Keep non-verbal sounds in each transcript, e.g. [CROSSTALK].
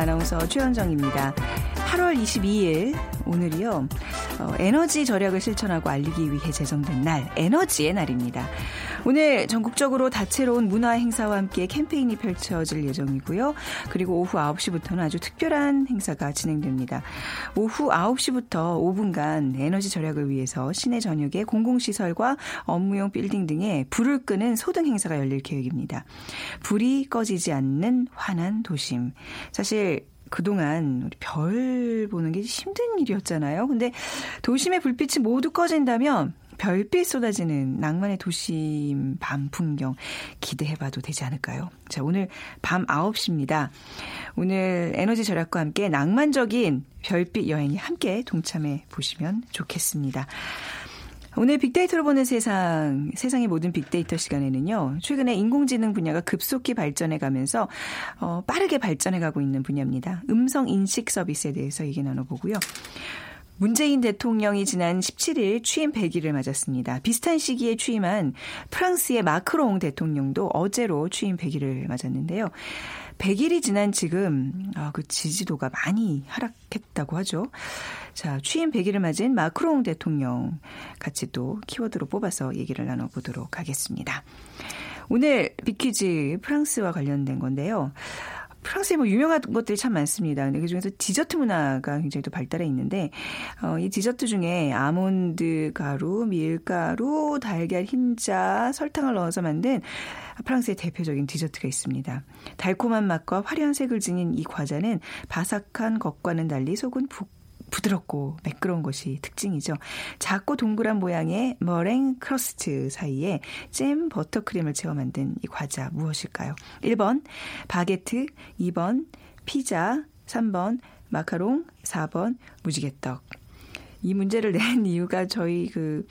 아나운서 최현정입니다. 8월 22일 오늘이요. 어, 에너지 절약을 실천하고 알리기 위해 제정된 날 에너지의 날입니다. 오늘 전국적으로 다채로운 문화 행사와 함께 캠페인이 펼쳐질 예정이고요. 그리고 오후 9시부터는 아주 특별한 행사가 진행됩니다. 오후 9시부터 5분간 에너지 절약을 위해서 시내 전역의 공공시설과 업무용 빌딩 등에 불을 끄는 소등 행사가 열릴 계획입니다. 불이 꺼지지 않는 환한 도심. 사실 그동안 우리 별 보는 게 힘든 일이었잖아요. 근데 도심의 불빛이 모두 꺼진다면 별빛 쏟아지는 낭만의 도심 밤 풍경 기대해봐도 되지 않을까요? 자, 오늘 밤 9시입니다. 오늘 에너지 절약과 함께 낭만적인 별빛 여행에 함께 동참해 보시면 좋겠습니다. 오늘 빅데이터로 보는 세상, 세상의 모든 빅데이터 시간에는요, 최근에 인공지능 분야가 급속히 발전해 가면서, 어, 빠르게 발전해 가고 있는 분야입니다. 음성 인식 서비스에 대해서 얘기 나눠보고요. 문재인 대통령이 지난 17일 취임 100일을 맞았습니다. 비슷한 시기에 취임한 프랑스의 마크롱 대통령도 어제로 취임 100일을 맞았는데요. 100일이 지난 지금 아, 그 지지도가 많이 하락했다고 하죠. 자, 취임 100일을 맞은 마크롱 대통령 같이 또 키워드로 뽑아서 얘기를 나눠보도록 하겠습니다. 오늘 이 퀴즈 프랑스와 관련된 건데요. 프랑스에 뭐 유명한 것들이 참 많습니다. 근데 그 중에서 디저트 문화가 굉장히 또 발달해 있는데, 어, 이 디저트 중에 아몬드 가루, 밀가루, 달걀 흰자, 설탕을 넣어서 만든 프랑스의 대표적인 디저트가 있습니다. 달콤한 맛과 화려한 색을 지닌 이 과자는 바삭한 겉과는 달리 속은 푹 부드럽고 매끄러운 것이 특징이죠. 작고 동그란 모양의 머랭 크러스트 사이에 잼 버터크림을 채워 만든 이 과자 무엇일까요? 1번 바게트, 2번 피자, 3번 마카롱, 4번 무지개떡. 이 문제를 낸 이유가 저희 그,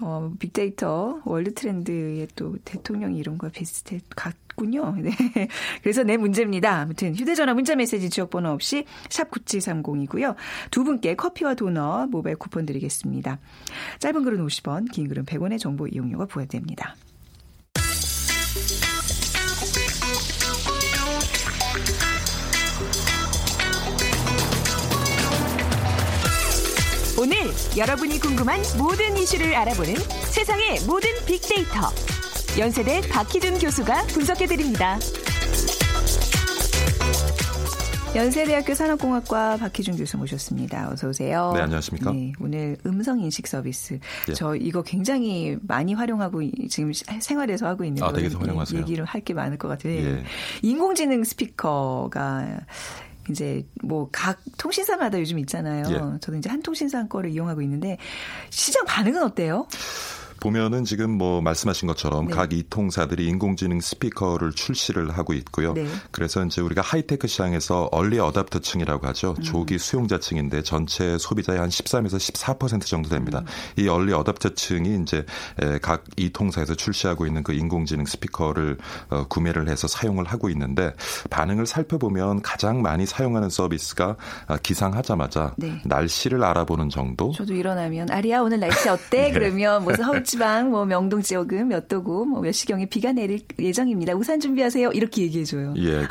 어, 빅데이터 월드 트렌드의 또 대통령 이름과 비슷해 같군요. [LAUGHS] 네. 그래서 내 문제입니다. 아무튼 휴대전화 문자메시지 지역번호 없이 샵 9730이고요. 두 분께 커피와 도넛 모바일 쿠폰 드리겠습니다. 짧은 글은 50원, 긴 글은 100원의 정보 이용료가 부여됩니다. 오늘 여러분이 궁금한 모든 이슈를 알아보는 세상의 모든 빅데이터. 연세대 박희준 교수가 분석해드립니다. 연세대학교 산업공학과 박희준 교수 모셨습니다. 어서 오세요. 네, 안녕하십니까? 네, 오늘 음성 인식 서비스. 예. 저 이거 굉장히 많이 활용하고 지금 생활에서 하고 있는 아, 되게 활용하세요. 얘기를 할 게 많을 것 같아요. 예. 인공지능 스피커가 이제 뭐 각 통신사마다 요즘 있잖아요. 예. 저도 이제 한 통신사 거를 이용하고 있는데 시장 반응은 어때요? 보면은 지금 뭐 말씀하신 것처럼 네. 각 이통사들이 인공지능 스피커를 출시를 하고 있고요. 네. 그래서 이제 우리가 하이테크 시장에서 얼리 어답터층이라고 하죠. 음. 조기 수용자층인데 전체 소비자의 한 13에서 14% 정도 됩니다. 음. 이 얼리 어답터층이 이제 각 이통사에서 출시하고 있는 그 인공지능 스피커를 어, 구매를 해서 사용을 하고 있는데 반응을 살펴보면 가장 많이 사용하는 서비스가 아, 기상하자마자 네. 날씨를 알아보는 정도. 저도 일어나면 아리야 오늘 날씨 어때? 네. [LAUGHS] 그러면 무슨 허 [LAUGHS] 지방 뭐 명동 지역은 몇 도고 뭐 몇 시경에 비가 내릴 예정입니다. 우산 준비하세요. 이렇게 얘기해 줘요. 예.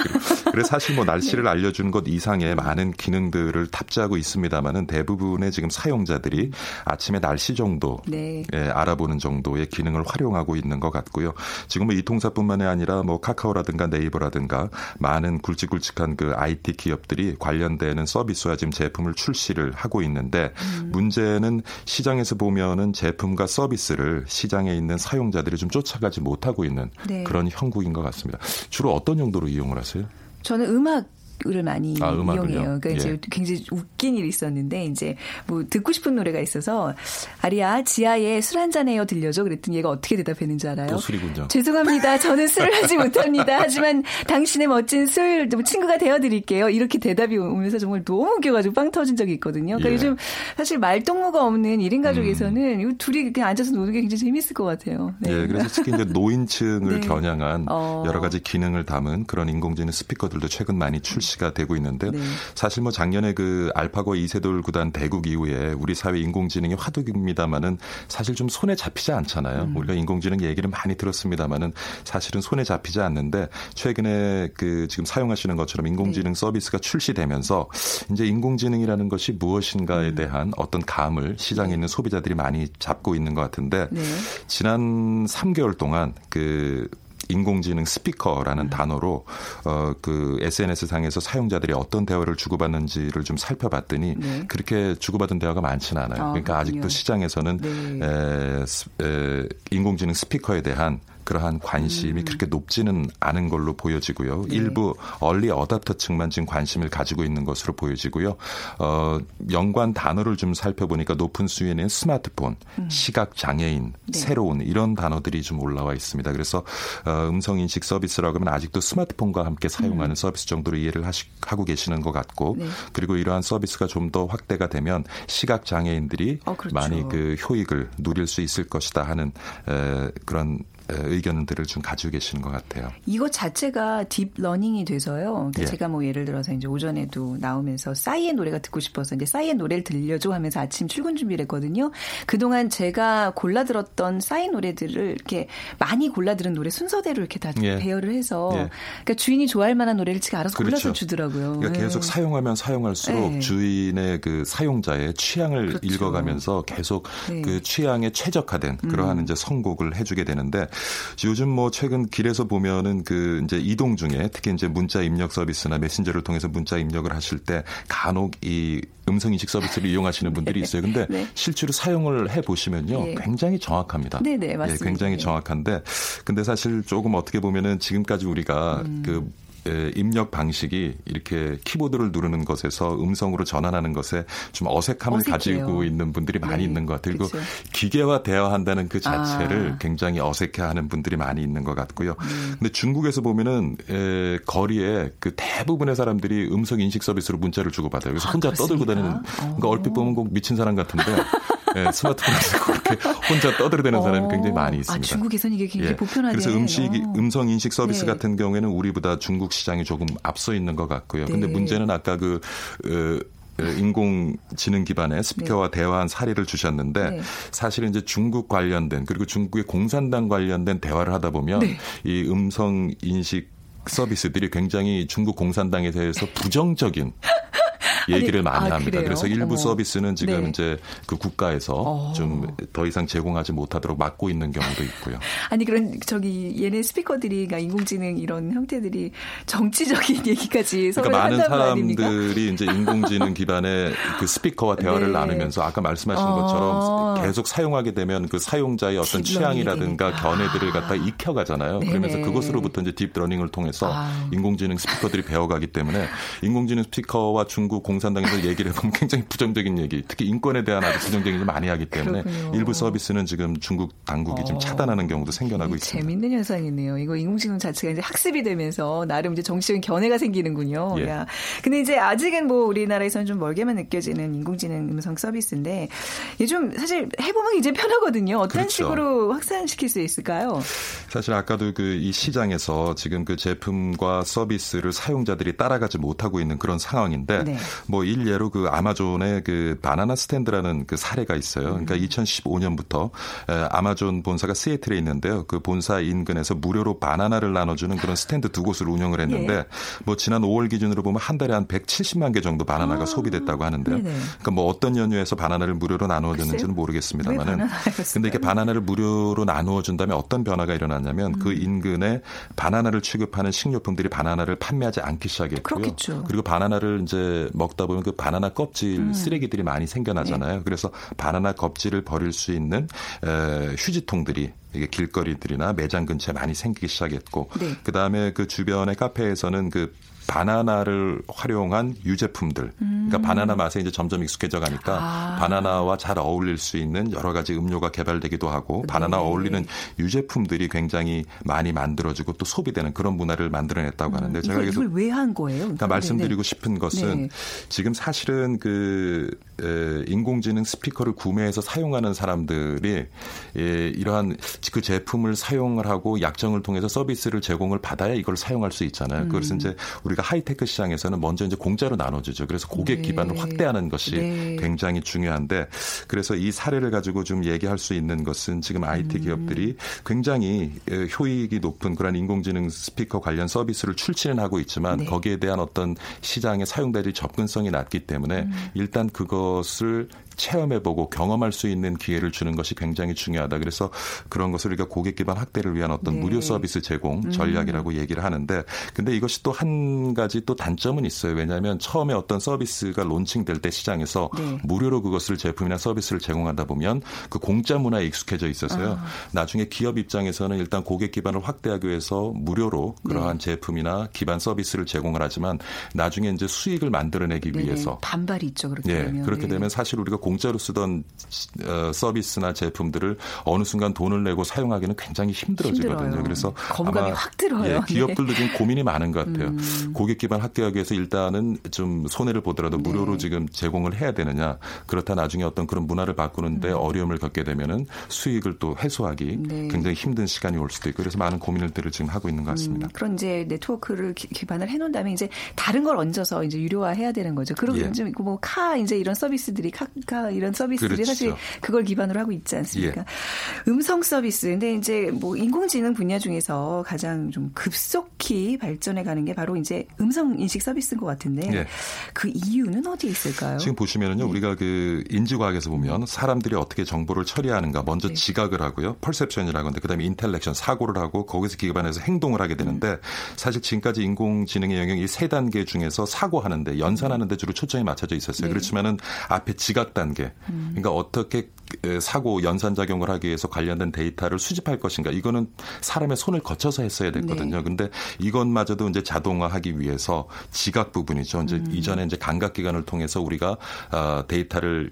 그래 사실 뭐 날씨를 [LAUGHS] 네. 알려주는 것 이상의 많은 기능들을 탑재하고 있습니다만은 대부분의 지금 사용자들이 아침에 날씨 정도 네. 예, 알아보는 정도의 기능을 활용하고 있는 것 같고요. 지금은 이 통사뿐만이 아니라 뭐 카카오라든가 네이버라든가 많은 굵직굵직한 그 IT 기업들이 관련되는 서비스와 지금 제품을 출시를 하고 있는데 음. 문제는 시장에서 보면은 제품과 서비스를 시장에 있는 사용자들이 좀 쫓아가지 못하고 있는 네. 그런 형국인 것 같습니다. 주로 어떤 용도로 이용을 하세요? 저는 음악 을 많이 아, 이용해요. 그러니까 예. 이제 굉장히 웃긴 일이 있었는데 이제 뭐 듣고 싶은 노래가 있어서 아리야 지하에 술 한 잔 해요 들려줘 그랬더니 얘가 어떻게 대답했는지 알아요? 술이군요. 죄송합니다. 저는 술을 하지 [LAUGHS] 못합니다. 하지만 당신의 멋진 술 친구가 되어드릴게요. 이렇게 대답이 오면서 정말 너무 웃겨가지고 빵 터진 적이 있거든요. 그러니까 예. 요즘 사실 말동무가 없는 1인 가족에서는 음. 둘이 그냥 앉아서 노는 게 굉장히 재밌을 것 같아요. 네. 예, 그래서 특히 이제 노인층을 [LAUGHS] 네. 겨냥한 어. 여러 가지 기능을 담은 그런 인공지능 스피커들도 최근 많이 출시 이슈가 되고 있는데요. 네. 사실 뭐 작년에 그 알파고 이세돌 구단 대국 이후에 우리 사회 인공지능이 화두입니다만은 사실 좀 손에 잡히지 않잖아요. 음. 우리가 인공지능 얘기를 많이 들었습니다만은 사실은 손에 잡히지 않는데 최근에 그 지금 사용하시는 것처럼 인공지능 네. 서비스가 출시되면서 이제 인공지능이라는 것이 무엇인가에 음. 대한 어떤 감을 시장에 있는 소비자들이 많이 잡고 있는 것 같은데 네. 지난 3개월 동안 그 인공지능 스피커라는 음. 단어로 어 그 SNS 상에서 사용자들이 어떤 대화를 주고받는지를 좀 살펴봤더니 네. 그렇게 주고받은 대화가 많지는 않아요. 아, 그러니까 그렇군요. 아직도 시장에서는 네. 에, 에, 인공지능 스피커에 대한 그러한 관심이 음. 그렇게 높지는 않은 걸로 보여지고요. 네. 일부 얼리 어답터층만 지금 관심을 가지고 있는 것으로 보여지고요. 어, 연관 단어를 좀 살펴보니까 높은 수위에는 스마트폰, 음. 시각 장애인, 네. 새로운 이런 단어들이 좀 올라와 있습니다. 그래서 어, 음성 인식 서비스라고 하면 아직도 스마트폰과 함께 사용하는 음. 서비스 정도로 이해를 하시, 하고 계시는 것 같고 네. 그리고 이러한 서비스가 좀 더 확대가 되면 시각 장애인들이 어, 그렇죠. 많이 그 효익을 누릴 수 있을 것이다 하는 에, 그런 의견들을 좀 가지고 계시는 것 같아요. 이것 자체가 딥러닝이 돼서요. 그러니까 예. 제가 뭐 예를 들어서 이제 오전에도 나오면서 싸이의 노래가 듣고 싶어서 이제 싸이의 노래를 들려줘 하면서 아침 출근 준비를 했거든요. 그동안 제가 골라 들었던 싸이 노래들을 이렇게 많이 골라 들은 노래 순서대로 이렇게 다 예. 배열을 해서 예. 그러니까 주인이 좋아할 만한 노래를 제가 알아서 그렇죠. 골라서 주더라고요. 그러니까 계속 네. 사용하면 사용할수록 네. 주인의 그 사용자의 취향을 그렇죠. 읽어가면서 계속 네. 그 취향에 최적화된 그러한 음. 이제 선곡을 해주게 되는데 요즘 뭐 최근 길에서 보면은 그 이제 이동 중에 특히 이제 문자 입력 서비스나 메신저를 통해서 문자 입력을 하실 때 간혹 이 음성 인식 서비스를 이용하시는 분들이 있어요. 근데 [LAUGHS] 네. 실제로 사용을 해 보시면요. 네. 굉장히 정확합니다. 네, 네, 맞습니다. 예, 굉장히 정확한데 근데 사실 조금 어떻게 보면은 지금까지 우리가 음. 그 입력 방식이 이렇게 키보드를 누르는 것에서 음성으로 전환하는 것에 좀 어색함을 어색해요. 가지고 있는 분들이 많이 네. 있는 것 같아요. 그리고. 기계와 대화한다는 그 자체를 아. 굉장히 어색해하는 분들이 많이 있는 것 같고요. 음. 근데 중국에서 보면은 에, 거리에 그 대부분의 사람들이 음성 인식 서비스로 문자를 주고받아요. 그래서 아, 혼자 그렇습니까? 떠들고 다니는 그러니까 얼핏 보면 꼭 미친 사람 같은데 [LAUGHS] 네, 스마트폰을 들고 그렇게 혼자 떠들어대는 사람이 굉장히 많이 아, 있습니다. 아, 중국에서는 이게 굉장히 예. 보편하게. 그래서 음식, 어. 음성 인식 서비스 네. 같은 경우에는 우리보다 중국 시장이 조금 앞서 있는 것 같고요. 네. 근데 문제는 아까 그 어, 인공지능 기반의 스피커와 네. 대화한 사례를 주셨는데 네. 사실은 이제 중국 관련된 그리고 중국의 공산당 관련된 대화를 하다 보면 네. 이 음성 인식 서비스들이 굉장히 중국 공산당에 대해서 부정적인 얘기를 많이 아, 합니다. 그래요? 그래서 일부 어머. 서비스는 지금 네. 이제 그 국가에서 어. 좀더 이상 제공하지 못하도록 막고 있는 경우도 있고요. 아니 그런 저기 얘네 스피커들이 그러니까 인공지능 이런 형태들이 정치적인 [LAUGHS] 얘기까지 그러니까 많은 사람들이? 이제 인공지능 기반의 그 스피커와 대화를 네. 나누면서 아까 말씀하신 어. 것처럼 계속 사용하게 되면 그 사용자의 어떤 취향이라든가 견해들을 갖다 익혀가잖아요. 네네. 그러면서 그것으로부터 이제 딥러닝을 통해서 아. 인공지능 스피커들이 배워가기 때문에 인공지능 스피커와 중국 공 공산당에서 얘기를 해보면 굉장히 부정적인 얘기, 특히 인권에 대한 아주 부정적인 얘기를 많이 하기 때문에 그렇군요. 일부 서비스는 지금 중국 당국이 어. 지금 차단하는 경우도 생겨나고 있습니다. 재밌는 현상이네요. 이거 인공지능 자체가 이제 학습이 되면서 나름 이제 정치적인 견해가 생기는군요. 예. 야. 근데 이제 아직은 뭐 우리나라에서는 좀 멀게만 느껴지는 인공지능 음성 서비스인데 이게 좀 사실 해보면 이제 편하거든요. 어떤 그렇죠. 식으로 확산시킬 수 있을까요? 사실 아까도 그 이 시장에서 지금 그 제품과 서비스를 사용자들이 따라가지 못하고 있는 그런 상황인데 네. 뭐 일례로 그 아마존의 그 바나나 스탠드라는 그 사례가 있어요. 그러니까 2015년부터 음. 아마존 본사가 시애틀에 있는데요. 그 본사 인근에서 무료로 바나나를 나눠주는 그런 스탠드 두 곳을 운영을 했는데 예. 뭐 지난 5월 기준으로 보면 한 달에 한 170만 개 정도 바나나가 아. 소비됐다고 하는데요. 네네. 그러니까 뭐 어떤 연유에서 바나나를 무료로 나누어 주는지는 모르겠습니다만은 근데 이게 바나나를 무료로 나누어 준다면 어떤 변화가 일어났냐면 그 음. 그 인근에 바나나를 취급하는 식료품들이 바나나를 판매하지 않기 시작했고요. 그렇겠죠. 그리고 바나나를 이제 먹 먹다 보면 그 바나나 껍질 음. 쓰레기들이 많이 생겨나잖아요. 네. 그래서 바나나 껍질을 버릴 수 있는 에, 휴지통들이 이게 길거리들이나 매장 근처에 많이 생기기 시작했고 네. 그다음에 그 주변의 카페에서는 그 바나나를 활용한 유제품들. 음. 그러니까 바나나 맛에 이제 점점 익숙해져 가니까 아. 바나나와 잘 어울릴 수 있는 여러 가지 음료가 개발되기도 하고 네. 바나나 어울리는 유제품들이 굉장히 많이 만들어지고 또 소비되는 그런 문화를 만들어냈다고 음. 하는데 제가 이걸 왜 한 거예요? 그러니까 말씀드리고 싶은 것은 네. 지금 사실은 그 에, 인공지능 스피커를 구매해서 사용하는 사람들이 예, 이러한 그 제품을 사용을 하고 약정을 통해서 서비스를 제공을 받아야 이걸 사용할 수 있잖아요. 음. 그것은 이제 우리가 하이테크 시장에서는 먼저 이제 공짜로 나눠주죠. 그래서 고객 네. 기반을 확대하는 것이 네. 굉장히 중요한데 그래서 이 사례를 가지고 좀 얘기할 수 있는 것은 지금 IT 음. 기업들이 굉장히 효익이 높은 그런 인공지능 스피커 관련 서비스를 출시는 하고 있지만 네. 거기에 대한 어떤 시장의 사용자들이 접근성이 낮기 때문에 음. 일단 그 것을 체험해보고 경험할 수 있는 기회를 주는 것이 굉장히 중요하다. 그래서 그런 것을 우리가 고객 기반 확대를 위한 어떤 네. 무료 서비스 제공 음. 전략이라고 음. 얘기를 하는데 근데 이것이 또 한 가지 또 단점은 있어요. 왜냐하면 처음에 어떤 서비스가 론칭될 때 시장에서 네. 무료로 그것을 제품이나 서비스를 제공하다 보면 그 공짜 문화에 익숙해져 있어서요. 아. 나중에 기업 입장에서는 일단 고객 기반을 확대하기 위해서 무료로 그러한 네. 제품이나 기반 서비스를 제공을 하지만 나중에 이제 수익을 만들어내기 네 위해서 반발이 있죠. 그렇게 네. 되면. 그렇게 네. 되면 사실 우리가 공짜로 쓰던 어, 서비스나 제품들을 어느 순간 돈을 내고 사용하기는 굉장히 힘들어지거든요. 힘들어요. 그래서 들어요. 예, [LAUGHS] 기업들도 지금 고민이 많은 것 같아요. 음. 고객 기반 학교하기 위해서 일단은 좀 손해를 보더라도 네. 무료로 지금 제공을 해야 되느냐. 그렇다 나중에 어떤 그런 문화를 바꾸는데 음. 어려움을 겪게 되면은 수익을 또 해소하기 네. 굉장히 힘든 시간이 올 수도 있고 그래서 많은 고민들을 지금 하고 있는 것 같습니다. 음, 그런 이제 네트워크를 기반을 해놓은 다음에 이제 다른 걸 얹어서 이제 유료화해야 되는 거죠. 그리고 예. 이제 뭐 카 이제 이런 서비스들이 카, 카 이런 서비스들이 그렇죠. 사실 그걸 기반으로 하고 있지 않습니까? 예. 음성 서비스. 근데 이제 뭐 인공지능 분야 중에서 가장 좀 급속히 발전해 가는 게 바로 이제 음성 인식 서비스인 것 같은데 예. 그 이유는 어디에 있을까요? 지금 보시면은요, 네. 우리가 그 인지과학에서 보면 사람들이 어떻게 정보를 처리하는가 먼저 네. 지각을 하고요, perception이라고 하는데 그다음에 intellection 사고를 하고 거기서 기반해서 행동을 하게 되는데 음. 사실 지금까지 인공지능의 영역이 세 단계 중에서 사고하는데 연산하는데 주로 초점이 맞춰져 있었어요. 네. 그렇지만은 앞에 지각 단계, 음. 그러니까 어떻게 사고 연산작용을 하기 위해서 관련된 데이터를 수집할 것인가 이거는 사람의 손을 거쳐서 했어야 됐거든요. 네. 근데 이것마저도 이제 자동화하기 위해서 지각 부분이죠. 이제 음. 이전에 이제 감각 기관을 통해서 우리가 어, 데이터를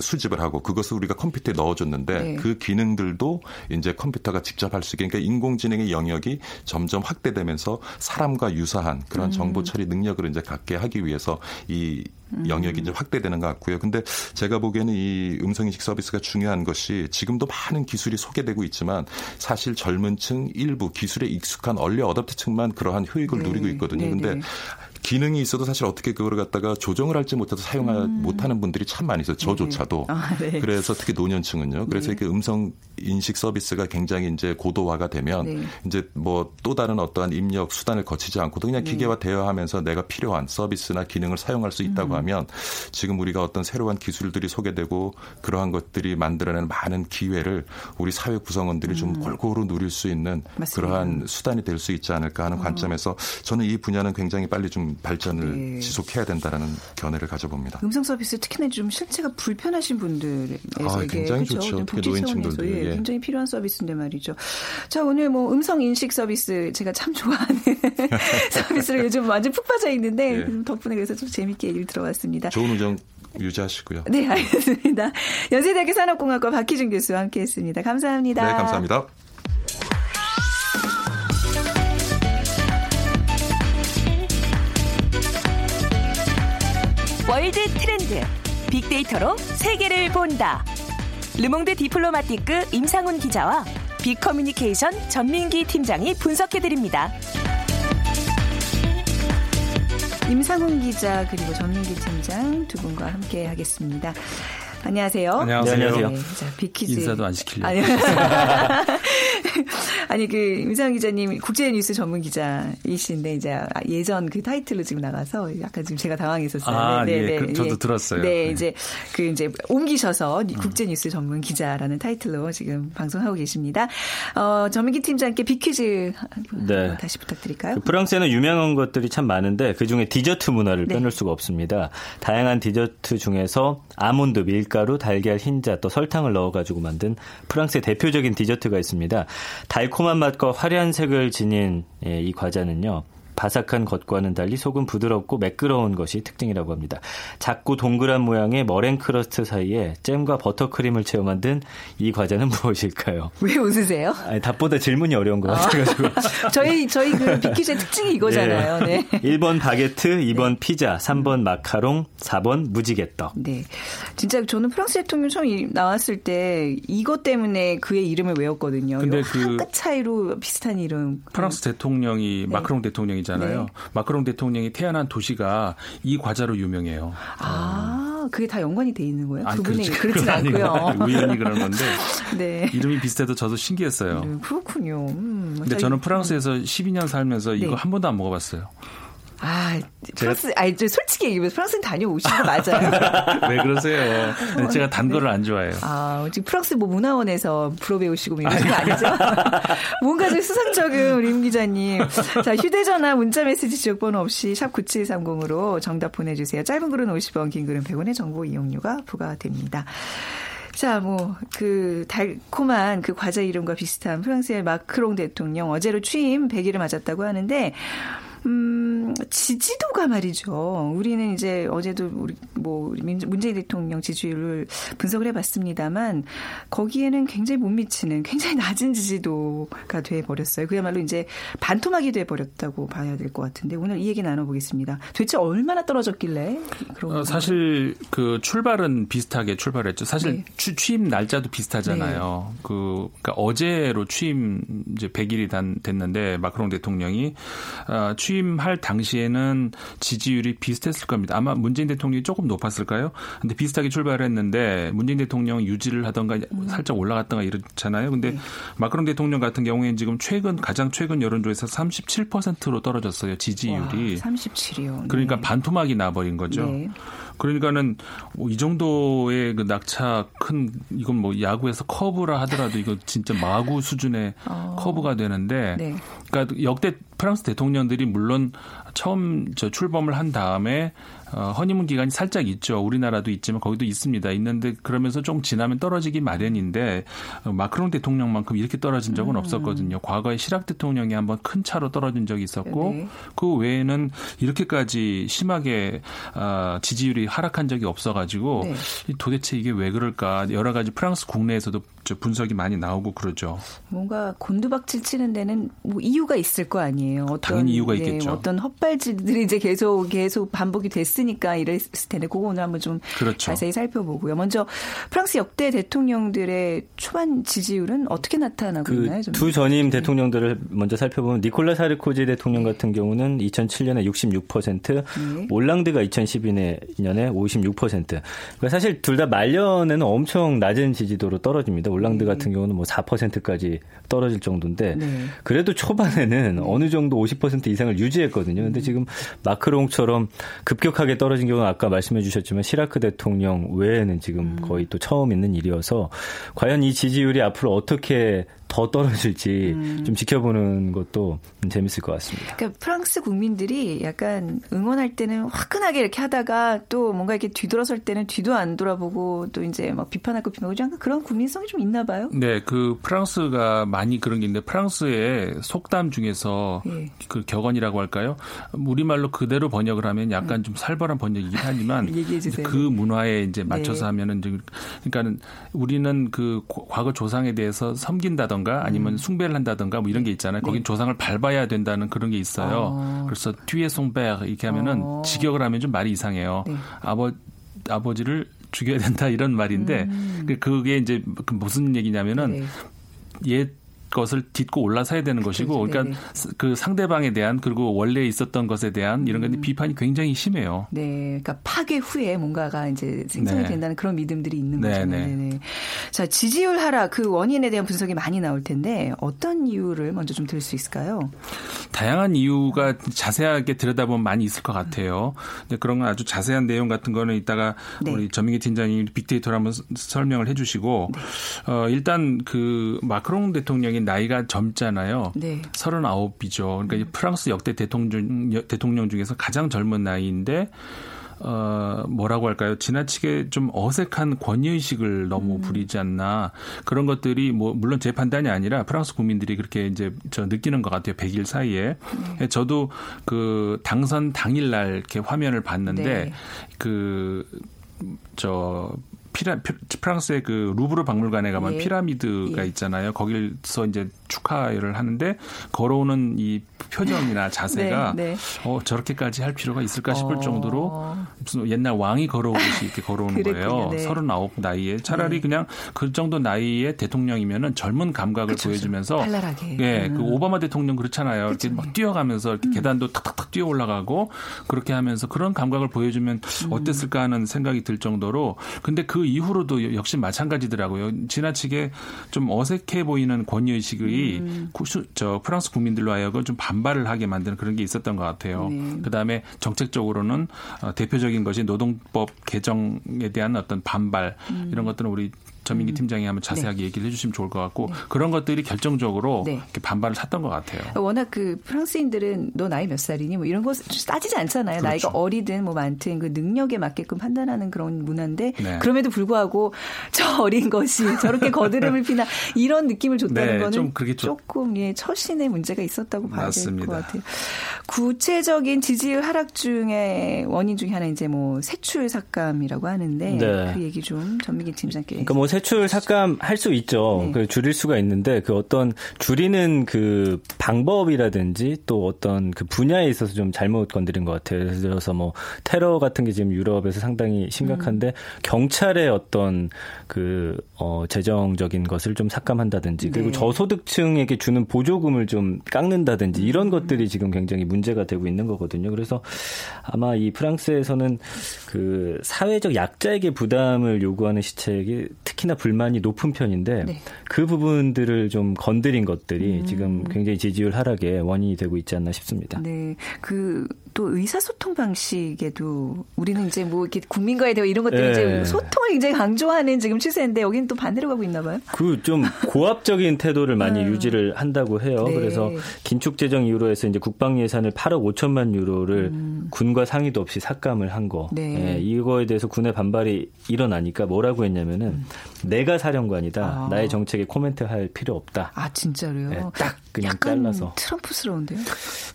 수집을 하고 그것을 우리가 컴퓨터에 넣어줬는데 네. 그 기능들도 이제 컴퓨터가 직접 할 수 있게 그러니까 인공지능의 영역이 점점 확대되면서 사람과 유사한 그런 음. 정보 처리 능력을 이제 갖게 하기 위해서 이 영역이 이제 확대되는 것 같고요. 근데 제가 보기에는 이 음성인식 서비스 가 중요한 것이 지금도 많은 기술이 소개되고 있지만 사실 젊은 층 일부 기술에 익숙한 얼리 어답트층만 그러한 효익을 네. 누리고 있거든요. 네, 근데 네. 기능이 있어도 사실 어떻게 그거를 갖다가 조정을 할지 못해서 사용을 음. 못하는 분들이 참 많이 있어요. 저조차도. 네. 아, 네. 그래서 특히 노년층은요. 그래서 네. 이렇게 음성 인식 서비스가 굉장히 이제 고도화가 되면 네. 이제 뭐 또 다른 어떠한 입력 수단을 거치지 않고도 그냥 네. 기계와 대화하면서 내가 필요한 서비스나 기능을 사용할 수 있다고 음. 하면 지금 우리가 어떤 새로운 기술들이 소개되고 그러한 것들이 만들어내는 많은 기회를 우리 사회 구성원들이 음. 좀 골고루 누릴 수 있는 맞습니다. 그러한 수단이 될 수 있지 않을까 하는 어. 관점에서 저는 이 분야는 굉장히 빨리 좀 발전을 네. 지속해야 된다라는 견해를 가져봅니다. 음성 서비스 특히나 좀 실체가 불편하신 분들에서 아, 굉장히 그렇죠? 좋죠. 특히 노인층들도 예, 예. 굉장히 필요한 서비스인데 말이죠. 자 오늘 뭐 음성 인식 서비스 제가 참 좋아하는 [LAUGHS] 서비스를 요즘 완전 푹 빠져 있는데 예. 덕분에 그래서 좀 재밌게 얘기를 들어봤습니다. 좋은 우정 유지하시고요. 네, 알겠습니다. 연세대학교 산업공학과 박희준 교수와 함께했습니다. 감사합니다. 네, 감사합니다. 월드 트렌드 빅데이터로 세계를 본다. 르몽드 디플로마티크 임상훈 기자와 빅커뮤니케이션 전민기 팀장이 분석해드립니다. 임상훈 기자 그리고 전민기 팀장 두 분과 함께 하겠습니다. 안녕하세요. 안녕하세요. 네, 자, 빅퀴즈. 인사도 안 시키려고. [LAUGHS] 아니 그 임상 기자님 국제 뉴스 전문 기자이신데 이제 예전 그 타이틀로 지금 나가서 약간 지금 제가 당황했었어요. 아, 네, 네, 예, 네. 그, 저도 예. 들었어요. 네, 네, 이제 그 이제 옮기셔서 음. 국제 뉴스 전문 기자라는 타이틀로 지금 방송하고 계십니다. 어, 전민기 팀장께 빅퀴즈 네. 다시 부탁드릴까요? 그 프랑스에는 유명한 것들이 참 많은데 그 중에 디저트 문화를 네. 빼놓을 수가 없습니다. 다양한 디저트 중에서 아몬드, 밀가루, 달걀, 흰자 또 설탕을 넣어가지고 만든 프랑스의 대표적인 디저트가 있습니다. 달콤한 맛과 화려한 색을 지닌 예, 이 과자는요. 바삭한 겉과는 달리 속은 부드럽고 매끄러운 것이 특징이라고 합니다. 작고 동그란 모양의 머랭 크러스트 사이에 잼과 버터크림을 채워 만든 이 과자는 [LAUGHS] 무엇일까요? 왜 웃으세요? 아니, 답보다 질문이 어려운 것 같아가지고. 아, 저희, 저희 그 빅퀴즈의 특징이 이거잖아요. 네. 네. 1번 바게트, 2번 네. 피자, 3번 마카롱, 4번 무지개떡. 네. 진짜 저는 프랑스 대통령 처음 나왔을 때 이것 때문에 그의 이름을 외웠거든요. 근데 그. 한끗 차이로 비슷한 이름. 프랑스 대통령이, 네. 마크롱 대통령이 대통령이잖아요. 네. 마크롱 대통령이 태어난 도시가 이 과자로 유명해요. 아, 그게 다 연관이 돼 있는 거예요? 아니, 그분이 그렇지, 그렇진 않고요. [LAUGHS] 우연히 그런 건데 [LAUGHS] 네. 이름이 비슷해도 저도 신기했어요. 네, 그렇군요. 음, 근데 저는 프랑스에서 12년 살면서 이거 네. 한 번도 안 먹어봤어요. 아, 프랑스, 아니, 저 솔직히 얘기하면 프랑스는 다녀오신 거 [LAUGHS] 맞아요. [LAUGHS] 왜 그러세요? 제가 단 거를 안 좋아해요. 아, 지금 프랑스 뭐 문화원에서 불어 배우시고 뭐 이런 거 아니죠? [LAUGHS] 뭔가 좀 수상적인 우리 임 기자님. 자, 휴대전화, 문자메시지 지역번호 없이 샵9730으로 정답 보내주세요. 짧은 글은 50원, 긴 글은 100원의 정보 이용료가 부과됩니다. 자, 뭐, 그, 달콤한 그 과자 이름과 비슷한 프랑스의 마크롱 대통령 어제로 취임 100일을 맞았다고 하는데, 음, 지지도가 말이죠. 우리는 이제 어제도 우리 뭐 문재인 대통령 지지율을 분석을 해봤습니다만 거기에는 굉장히 못 미치는 굉장히 낮은 지지도가 돼 버렸어요. 그야말로 이제 반토막이 돼 버렸다고 봐야 될 것 같은데 오늘 이 얘기 나눠보겠습니다. 도대체 얼마나 떨어졌길래? 어, 사실 그 출발은 비슷하게 출발했죠. 사실 네. 취, 취임 날짜도 비슷하잖아요. 네. 그 그러니까 어제로 취임 이제 100일이 단 됐는데 마크롱 대통령이 어, 취임 취임할 당시에는 지지율이 비슷했을 겁니다. 아마 문재인 대통령이 조금 높았을까요? 근데 비슷하게 출발했는데 문재인 대통령 유지를 하던가 음. 살짝 올라갔던가 이렇잖아요. 근데 네. 마크롱 대통령 같은 경우에는 지금 최근 가장 최근 여론조에서 37%로 떨어졌어요. 지지율이. 와, 37이요. 그러니까 반토막이 나버린 거죠. 네. 그러니까는 뭐이 정도의 그 낙차 큰 이건 뭐 야구에서 커브라 하더라도 이거 진짜 마구 수준의 어. 커브가 되는데 네. 그러니까 역대 프랑스 대통령들이 물론 처음 저 출범을 한 다음에 어, 허니문 기간이 살짝 있죠. 우리나라도 있지만 거기도 있습니다. 있는데 그러면서 좀 지나면 떨어지기 마련인데 어, 마크롱 대통령만큼 이렇게 떨어진 적은 음. 없었거든요. 과거에 시락 대통령이 한번 큰 차로 떨어진 적이 있었고 네. 그 외에는 이렇게까지 심하게 어, 지지율이 하락한 적이 없어가지고 네. 도대체 이게 왜 그럴까 여러 가지 프랑스 국내에서도 분석이 많이 나오고 그러죠. 뭔가 곤두박질 치는 데는 뭐 이유가 있을 거 아니에요. 어떤, 당연히 이유가 네, 있겠죠. 어떤 헛발질들이 이제 계속 계속 반복이 됐으니까 이랬을 텐데 그거 오늘 한번 좀 그렇죠. 자세히 살펴보고요. 먼저 프랑스 역대 대통령들의 초반 지지율은 어떻게 나타나고 그 있나요? 두 전임 대통령들을 먼저 살펴보면 니콜라 사르코지 대통령 같은 경우는 2007년에 66%, 네. 올랑드가 2012년에 56%. 그러니까 사실 둘 다 말년에는 엄청 낮은 지지도로 떨어집니다. 올랑드 네. 같은 경우는 뭐 4%까지 떨어질 정도인데 네. 그래도 초반에는 네. 어느 정도 50% 이상을 유지했거든요. 근데 지금 마크롱처럼 급격하게 떨어진 경우는 아까 말씀해 주셨지만 시라크 대통령 외에는 지금 음. 거의 또 처음 있는 일이어서 과연 이 지지율이 앞으로 어떻게 더 떨어질지 음. 좀 지켜보는 것도 재밌을 것 같습니다. 그러니까 프랑스 국민들이 약간 응원할 때는 화끈하게 이렇게 하다가 또 뭔가 이렇게 뒤돌아설 때는 뒤도 안 돌아보고 또 이제 막 비판하고 비판하고 약간 그런 국민성이 좀 있나 봐요. 네, 그 프랑스가 많이 그런 게 있는데 프랑스의 속담 중에서 네. 그 격언이라고 할까요? 우리말로 그대로 번역을 하면 약간 음. 좀 살벌한 번역이긴 하지만 [LAUGHS] 그 문화에 이제 맞춰서 네. 하면은 그러니까는 우리는 그 과거 조상에 대해서 섬긴다던가 한다던가 아니면 음. 숭배를 한다던가 뭐 이런 게 있잖아요. 거긴 네. 조상을 밟아야 된다는 그런 게 있어요. 어. 그래서 뒤에 송배 이렇게 하면은 어. 직역을 하면 좀 말이 이상해요. 네. 아버 아버지를 죽여야 된다 이런 말인데 음. 그, 그게 이제 그 무슨 얘기냐면은 네. 옛 것을 딛고 올라서야 되는 것이고 그러니까 네네. 그 상대방에 대한 그리고 원래 있었던 것에 대한 이런 건 음. 비판이 굉장히 심해요. 네. 그러니까 파괴 후에 뭔가가 이제 생성이 네. 된다는 그런 믿음들이 있는 거죠. 네, 네. 자, 지지율 하락 그 원인에 대한 분석이 많이 나올 텐데 어떤 이유를 먼저 좀 들을 수 있을까요? 다양한 이유가 자세하게 들여다보면 많이 있을 것 같아요. 근데 그런 건 아주 자세한 내용 같은 거는 이따가 네. 우리 전민기 팀장님 빅데이터를 한번 설명을 해 주시고 네. 어, 일단 그 마크롱 대통령이 나이가 젊잖아요. 네. 39이죠. 그러니까 프랑스 역대 대통령, 대통령 중에서 가장 젊은 나이인데 어, 뭐라고 할까요? 지나치게 좀 어색한 권위의식을 너무 음. 부리지 않나. 그런 것들이 뭐, 물론 제 판단이 아니라 프랑스 국민들이 그렇게 이제 저 느끼는 것 같아요. 100일 사이에. 네. 저도 그 당선 당일날 이렇게 화면을 봤는데 네. 그, 저, 피라, 프랑스의 그 루브르 박물관에 가면 예. 피라미드가 예. 있잖아요. 거기서 이제 축하를 하는데 걸어오는 이 표정이나 [LAUGHS] 자세가 네, 네. 어, 저렇게까지 할 필요가 있을까 싶을 어... 정도로 무슨 옛날 왕이 걸어오듯이 이렇게 걸어오는 [LAUGHS] 거예요. 네. 39 나이에 차라리 네. 그냥 그 정도 나이에 대통령이면은 젊은 감각을 그쵸, 보여주면서 발랄하게. 예, 그 음. 오바마 대통령 그렇잖아요. 그쵸, 이렇게 막 뛰어가면서 이렇게 음. 계단도 탁탁탁 뛰어 올라가고 그렇게 하면서 그런 감각을 보여주면 음. 어땠을까 하는 생각이 들 정도로 근데 그 이후로도 역시 마찬가지더라고요. 지나치게 좀 어색해 보이는 권위 의식 이 음. 저 프랑스 국민들로 하여금 좀 반발을 하게 만드는 그런 게 있었던 것 같아요. 네. 그다음에 정책적으로는 어, 대표적인 것이 노동법 개정에 대한 어떤 반발 음. 이런 것들은 우리 전민기 음. 팀장이 한번 자세하게 네. 얘기를 해주시면 좋을 것 같고 네. 그런 것들이 결정적으로 네. 이렇게 반발을 샀던 것 같아요. 워낙 그 프랑스인들은 너 나이 몇 살이니 뭐 이런 거 따지지 않잖아요. 그렇죠. 나이가 어리든 뭐 많든 그 능력에 맞게끔 판단하는 그런 문화인데 네. 그럼에도 불구하고 저 어린 것이 저렇게 거드름을 [LAUGHS] 피나 이런 느낌을 줬다는 네, 거는 좀 조금 예, 처신의 문제가 있었다고 봐야 될 것 같아요. 구체적인 지지율 하락 중에 원인 중에 하나 이제 뭐 세출 삭감이라고 하는데 네. 그 얘기 좀 전민기 팀장께. 그러니까 뭐 세출 삭감 할 수 있죠. 네. 그 줄일 수가 있는데 그 어떤 줄이는 그 방법이라든지 또 어떤 그 분야에 있어서 좀 잘못 건드린 것 같아요. 예를 들어서 뭐 테러 같은 게 지금 유럽에서 상당히 심각한데 음. 경찰의 어떤 그 어, 재정적인 것을 좀 삭감한다든지 그리고 네. 저소득층에게 주는 보조금을 좀 깎는다든지 이런 음. 것들이 지금 굉장히 문제가 되고 있는 거거든요. 그래서 아마 이 프랑스에서는 그 사회적 약자에게 부담을 요구하는 시책이 특히 나 불만이 높은 편인데 네. 그 부분들을 좀 건드린 것들이 음. 지금 굉장히 지지율 하락에 원인이 되고 있지 않나 싶습니다. 네. 그 또 의사소통 방식에도 우리는 이제 뭐 이렇게 국민과의 대화 이런 것들 네. 이제 소통을 굉장히 강조하는 지금 추세인데 여기는 또 반대로 가고 있나 봐요. 그 좀 [LAUGHS] 고압적인 태도를 많이 음. 유지를 한다고 해요. 네. 그래서 긴축 재정 이후로 해서 이제 국방 예산을 8억 5천만 유로를 음. 군과 상의도 없이 삭감을 한 거. 네. 네. 이거에 대해서 군의 반발이 일어나니까 뭐라고 했냐면은 음. 내가 사령관이다. 아. 나의 정책에 코멘트할 필요 없다. 아 진짜로요? 네, 딱 그냥 잘라서. 트럼프스러운데요?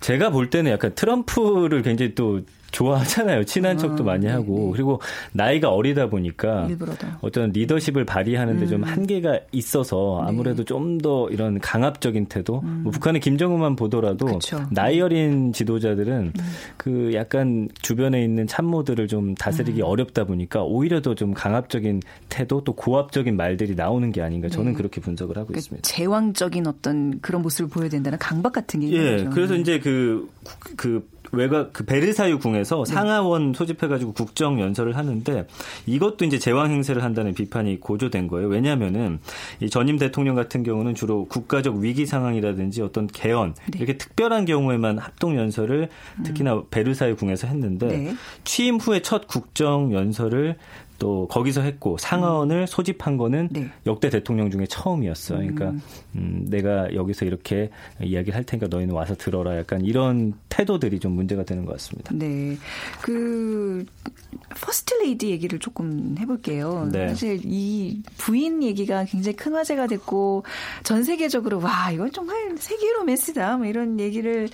제가 볼 때는 약간 트럼프를 굉장히 또 좋아하잖아요. 친한 아, 척도 많이 네, 하고 네. 그리고 나이가 어리다 보니까 일부러도. 어떤 리더십을 발휘하는데 음. 좀 한계가 있어서 네. 아무래도 네. 좀더 이런 강압적인 태도. 음. 뭐 북한의 김정은만 보더라도 그쵸. 나이 어린 지도자들은 음. 그 약간 주변에 있는 참모들을 좀 다스리기 음. 어렵다 보니까 오히려 더 좀 강압적인 태도 또 고압적인 말들이 나오는 게 아닌가 저는 네. 그렇게 분석을 하고 그 있습니다. 제왕적인 어떤 그런 모습을 보여야 된다는 강박 같은 게 예, 그래서 이제 그그 그 외곽 그 베르사유 궁에서 네. 상하원 소집해가지고 국정 연설을 하는데 이것도 이제 제왕 행세를 한다는 비판이 고조된 거예요. 왜냐하면은 이 전임 대통령 같은 경우는 주로 국가적 위기 상황이라든지 어떤 개헌 네. 이렇게 특별한 경우에만 합동 연설을 특히나 음. 베르사유 궁에서 했는데 네. 취임 후에 첫 국정 연설을 또 거기서 했고 상하원을 음. 소집한 거는 네. 역대 대통령 중에 처음이었어요. 그러니까 음. 음, 내가 여기서 이렇게 이야기를 할 테니까 너희는 와서 들어라. 약간 이런 태도들이 좀 문제가 되는 것 같습니다. 네. 그 퍼스트 레이디 얘기를 조금 해볼게요. 네. 사실 이 부인 얘기가 굉장히 큰 화제가 됐고 전 세계적으로 와 이건 정말 세기의 로맨스다. 뭐 이런 얘기를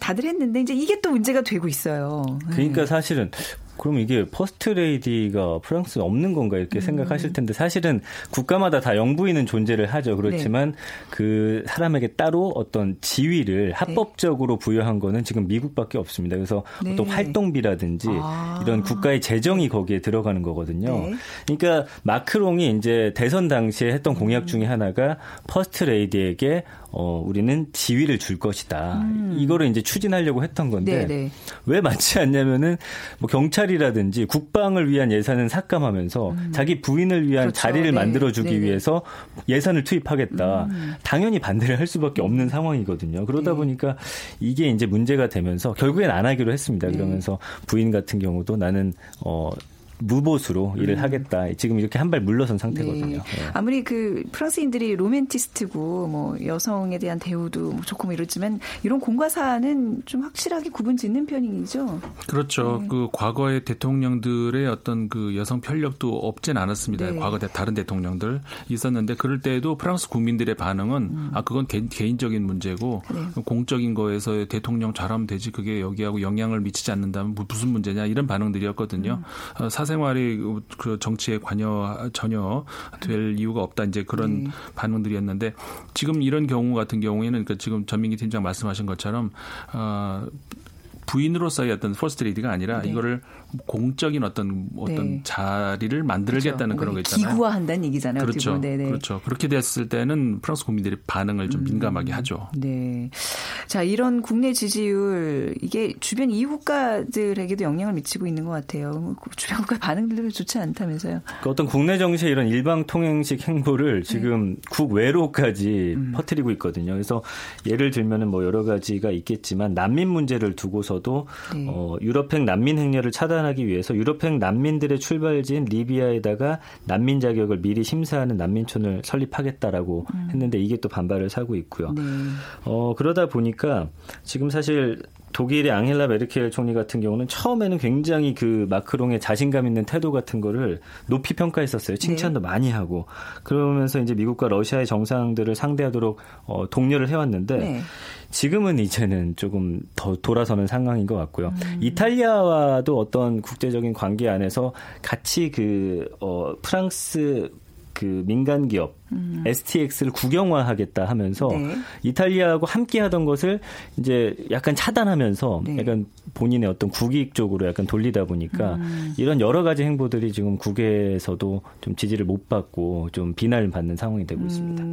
다들 했는데 이제 이게 또 문제가 되고 있어요. 그러니까 네. 사실은 그럼 이게 퍼스트 레이디가 프랑스에 없는 건가 이렇게 음. 생각하실 텐데 사실은 국가마다 다 영부인은 존재를 하죠. 그렇지만 네. 그 사람에게 따로 어떤 지위를 네. 합법적으로 부여한 거는 지금 미국밖에 없습니다. 그래서 네. 어떤 활동비라든지 아. 이런 국가의 재정이 거기에 들어가는 거거든요. 네. 그러니까 마크롱이 이제 대선 당시에 했던 공약 음. 중에 하나가 퍼스트 레이디에게 어, 우리는 지위를 줄 것이다. 음. 이거를 이제 추진하려고 했던 건데 네네. 네. 왜 맞지 않냐면은 뭐 경찰이라든지 국방을 위한 예산은 삭감하면서 음. 자기 부인을 위한 그렇죠. 자리를 네. 만들어 주기 네네. 위해서 예산을 투입하겠다. 음. 당연히 반대를 할 수밖에 없는 상황이거든요. 그러다 네. 보니까 이게 이제 문제가 되면서 결국엔 안 하기로 했습니다. 네. 그러면서 부인 같은 경우도 나는 어 무보수로 음. 일을 하겠다. 지금 이렇게 한 발 물러선 상태거든요. 네. 네. 아무리 그 프랑스인들이 로맨티스트고 뭐 여성에 대한 대우도 뭐 좋고 뭐 이렇지만 이런 공과사는 좀 확실하게 구분 짓는 편이죠. 그렇죠. 네. 그 과거의 대통령들의 어떤 그 여성 편력도 없진 않았습니다. 네. 과거 다른 대통령들 있었는데 그럴 때에도 프랑스 국민들의 반응은 음. 아 그건 개, 인적인 문제고 네. 공적인 거에서 대통령 잘하면 되지 그게 여기하고 영향을 미치지 않는다면 무슨 문제냐 이런 반응들이었거든요. 음. 어, 사생활이 그 정치에 관여 전혀 될 이유가 없다 이제 그런 네. 반응들이었는데 지금 이런 경우 같은 경우에는 그러니까 지금 전민기 팀장 말씀하신 것처럼 어 부인으로서의 어떤 퍼스트 레이디가 아니라 네. 이거를 공적인 어떤 어떤 네. 자리를 만들겠다는 그렇죠. 그런 거 있잖아요. 기구화한다는 얘기잖아요. 그렇죠. 그렇죠. 그렇게 됐을 때는 프랑스 국민들이 반응을 좀 음. 민감하게 하죠. 네. 자 이런 국내 지지율 이게 주변 이웃 국가들에게도 영향을 미치고 있는 것 같아요. 주변 국가 반응들도 좋지 않다면서요. 그 어떤 국내 정치의 이런 일방 통행식 행보를 지금 네. 국외로까지 음. 퍼뜨리고 있거든요. 그래서 예를 들면은 뭐 여러 가지가 있겠지만 난민 문제를 두고서도 네. 어, 유럽행 난민 행렬을 차단 차단하기 위해서 유럽행 난민들의 출발지인 리비아에다가 난민 자격을 미리 심사하는 난민촌을 설립하겠다라고 음. 했는데 이게 또 반발을 사고 있고요. 네. 어, 그러다 보니까 지금 사실 독일의 앙헬라 메르켈 총리 같은 경우는 처음에는 굉장히 그 마크롱의 자신감 있는 태도 같은 거를 높이 평가했었어요. 칭찬도 네. 많이 하고 그러면서 이제 미국과 러시아의 정상들을 상대하도록 어, 독려를 해왔는데 네. 지금은 이제는 조금 더 돌아서는 상황인 것 같고요. 음. 이탈리아와도 어떤 국제적인 관계 안에서 같이 그 어, 프랑스 그 민간 기업 음. STX를 국영화하겠다 하면서 네. 이탈리아하고 함께 하던 것을 이제 약간 차단하면서 네. 약간 본인의 어떤 국익 쪽으로 약간 돌리다 보니까 음. 이런 여러 가지 행보들이 지금 국외에서도 좀 지지를 못 받고 좀 비난을 받는 상황이 되고 음. 있습니다.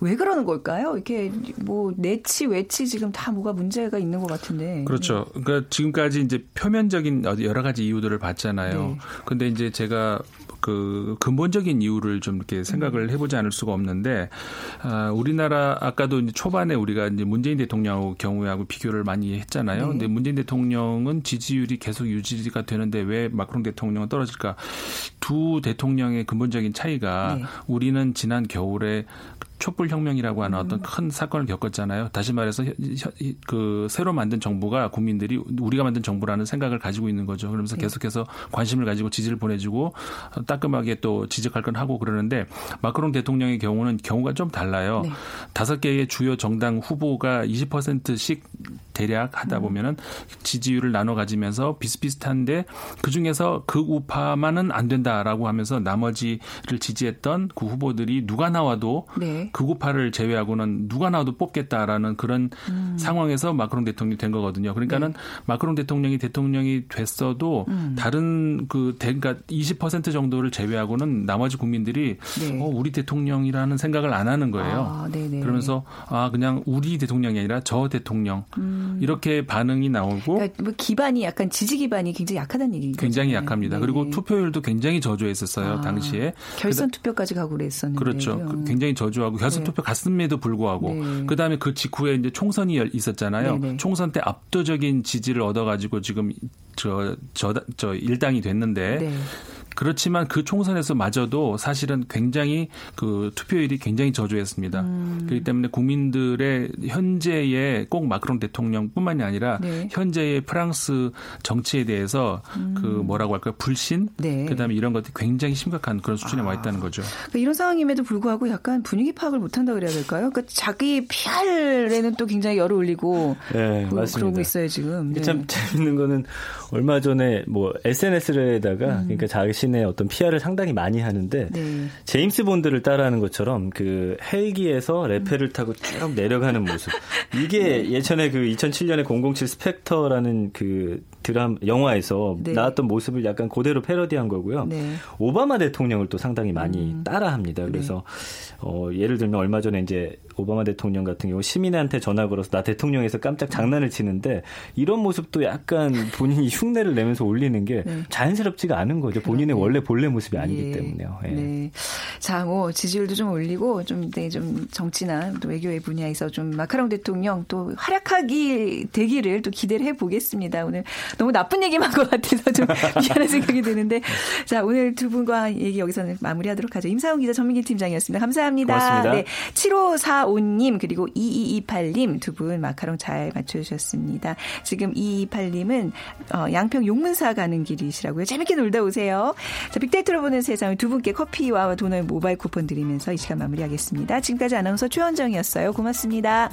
왜 그러는 걸까요? 이렇게 뭐 내치 외치 지금 다 뭐가 문제가 있는 것 같은데. 그렇죠. 그러니까 지금까지 이제 표면적인 여러 가지 이유들을 봤잖아요. 네. 근데 이제 제가 그 근본적인 이유를 좀 이렇게 생각을 해보지 않을 수가 없는데 아, 우리나라 아까도 이제 초반에 우리가 이제 문재인 대통령 경우하고 비교를 많이 했잖아요. 네. 근데 문재인 대통령은 지지율이 계속 유지가 되는데 왜 마크롱 대통령은 떨어질까? 두 대통령의 근본적인 차이가 네. 우리는 지난 겨울에 촛불 혁명이라고 하는 어떤 음. 큰 사건을 겪었잖아요. 다시 말해서 그 새로 만든 정부가 국민들이 우리가 만든 정부라는 생각을 가지고 있는 거죠. 그러면서 네. 계속해서 관심을 가지고 지지를 보내주고 따끔하게 또 지적할 건 하고 그러는데 마크롱 대통령의 경우는 경우가 좀 달라요. 네. 다섯 개의 주요 정당 후보가 20%씩 대략 하다 음. 보면은 지지율을 나눠 가지면서 비슷비슷한데 그 중에서 그 우파만은 안 된다라고 하면서 나머지를 지지했던 그 후보들이 누가 나와도 네. 극우파를 제외하고는 누가 나와도 뽑겠다라는 그런 음. 상황에서 마크롱 대통령이 된 거거든요. 그러니까는 네. 마크롱 대통령이 대통령이 됐어도 음. 다른 그 그러니까 20% 정도를 제외하고는 나머지 국민들이 네. 어, 우리 대통령이라는 생각을 안 하는 거예요. 아, 그러면서 아 그냥 우리 대통령이 아니라 저 대통령 음. 이렇게 반응이 나오고 그러니까 뭐 기반이 약간 지지 기반이 굉장히 약하다는 얘기죠. 굉장히 약합니다. 그리고 투표율도 굉장히 저조했었어요 아, 당시에. 결선 투표까지 가고 그랬었는데 그렇죠. 굉장히 저조하고 결선 네. 투표 갔음에도 불구하고 네. 그다음에 그 직후에 이제 총선이 있었잖아요. 네네. 총선 때 압도적인 지지를 얻어가지고 지금 저 저저 일당이 됐는데 네. 그렇지만 그 총선에서 마저도 사실은 굉장히 그 투표율이 굉장히 저조했습니다. 음. 그렇기 때문에 국민들의 현재의 꼭 마크롱 대통령뿐만이 아니라 네. 현재의 프랑스 정치에 대해서 음. 그 뭐라고 할까요? 불신? 네. 그다음에 이런 것들이 굉장히 심각한 그런 수준에 아. 와 있다는 거죠. 그러니까 이런 상황임에도 불구하고 약간 분위기 파악을 못 한다 그래야 될까요? 그러니까 자기 PR에는 또 굉장히 열을 올리고 네, 그, 맞습니다. 그러고 있어요, 지금. 네. 참 재밌는 거는 얼마 전에 뭐 SNS에다가 음. 그러니까 자기 자신의 어떤 PR을 상당히 많이 하는데 네. 제임스 본드를 따라하는 것처럼 그 헬기에서 레페를 타고 쭉 내려가는 모습. 이게 네. 예전에 그 2007년에 007 스펙터라는 그 드람 영화에서 네. 나왔던 모습을 약간 그대로 패러디한 거고요. 네. 오바마 대통령을 또 상당히 많이 음. 따라합니다. 그래서 네. 어, 예를 들면 얼마 전에 이제 오바마 대통령 같은 경우 시민한테 전화 걸어서 나 대통령에서 깜짝 장난을 치는데 이런 모습도 약간 본인이 흉내를 내면서 올리는 게 네. 자연스럽지가 않은 거죠. 본인의 원래 본래 모습이 아니기 예. 때문에요. 예. 네. 자, 뭐 지지율도 좀 올리고 좀, 네, 좀 정치나 또 외교의 분야에서 좀 마카롱 대통령 또 활약하기 되기를 또 기대를 해보겠습니다. 오늘 너무 나쁜 얘기만 한것 같아서 좀 [LAUGHS] 미안한 생각이 드는데 자, 오늘 두 분과 얘기 여기서는 마무리하도록 하죠. 임사훈 기자 전민기 팀장이었습니다. 감사합니다. 고맙습니다. 네. 7545님 그리고 2228님 두 분 마카롱 잘 맞춰주셨습니다. 지금 2228님은 어, 양평 용문사 가는 길이시라고요. 재밌게 놀다 오세요. 자, 빅데이터로 보는 세상을 두 분께 커피와 도넛 모바일 쿠폰 드리면서 이 시간 마무리하겠습니다. 지금까지 아나운서 최원정이었어요. 고맙습니다.